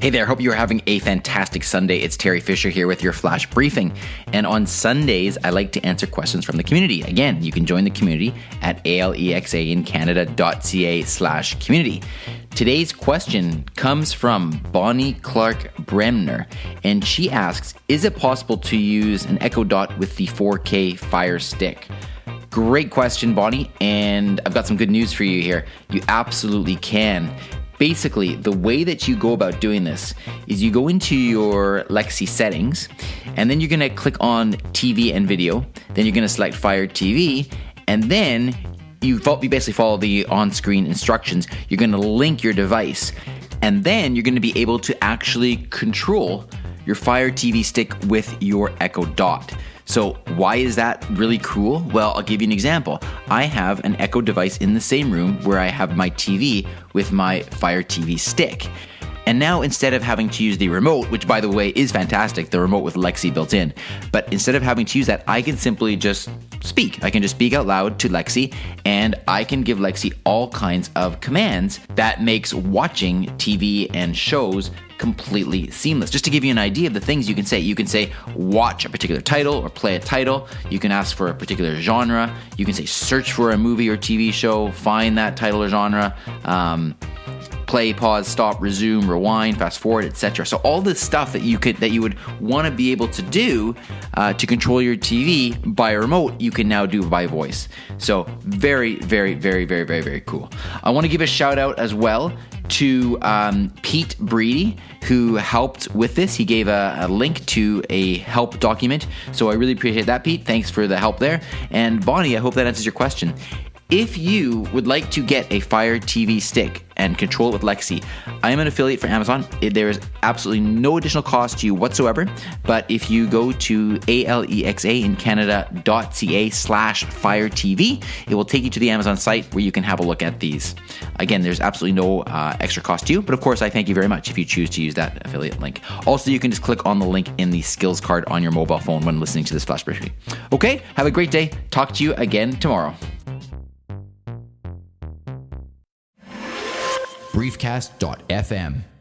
Hey there, hope you are having a fantastic Sunday. It's Terry Fisher here with your flash briefing. And on Sundays, I like to answer questions from the community. Again, you can join the community at alexaincanada.ca slash community. Today's question comes from Bonnie Clark Bremner, and she asks Is it possible to use an Echo Dot with the 4K Fire Stick? Great question, Bonnie, and I've got some good news for you here. You absolutely can. Basically, the way that you go about doing this is you go into your Lexi settings, and then you're gonna click on TV and video, then you're gonna select Fire TV, and then you, you basically follow the on screen instructions. You're gonna link your device, and then you're gonna be able to actually control your Fire TV stick with your Echo Dot. So, why is that really cool? Well, I'll give you an example. I have an Echo device in the same room where I have my TV with my Fire TV stick. And now instead of having to use the remote, which by the way is fantastic, the remote with Lexi built in, but instead of having to use that, I can simply just speak. I can just speak out loud to Lexi and I can give Lexi all kinds of commands that makes watching TV and shows completely seamless. Just to give you an idea of the things you can say, you can say watch a particular title or play a title. You can ask for a particular genre. You can say search for a movie or TV show, find that title or genre. Um, play, pause, stop, resume, rewind, fast forward, etc. So all this stuff that you could that you would want to be able to do uh, to control your TV by remote, you can now do by voice. So very, very, very, very, very, very cool. I want to give a shout out as well to um, Pete Breedy, who helped with this. He gave a, a, link to a help document. So I really appreciate that, Pete. Thanks for the help there. And Bonnie, I hope that answers your question. If you would like to get a Fire TV stick and control it with Lexi, I am an affiliate for Amazon. There is absolutely no additional cost to you whatsoever. But if you go to alexaincanada.ca slash Fire TV, it will take you to the Amazon site where you can have a look at these. Again, there's absolutely no uh, extra cost to you, but of course, I thank you very much if you choose to use that affiliate link. Also, you can just click on the link in the skills card on your mobile phone when listening to this flash briefing. Okay, have a great day. Talk to you again tomorrow. briefcast.fm.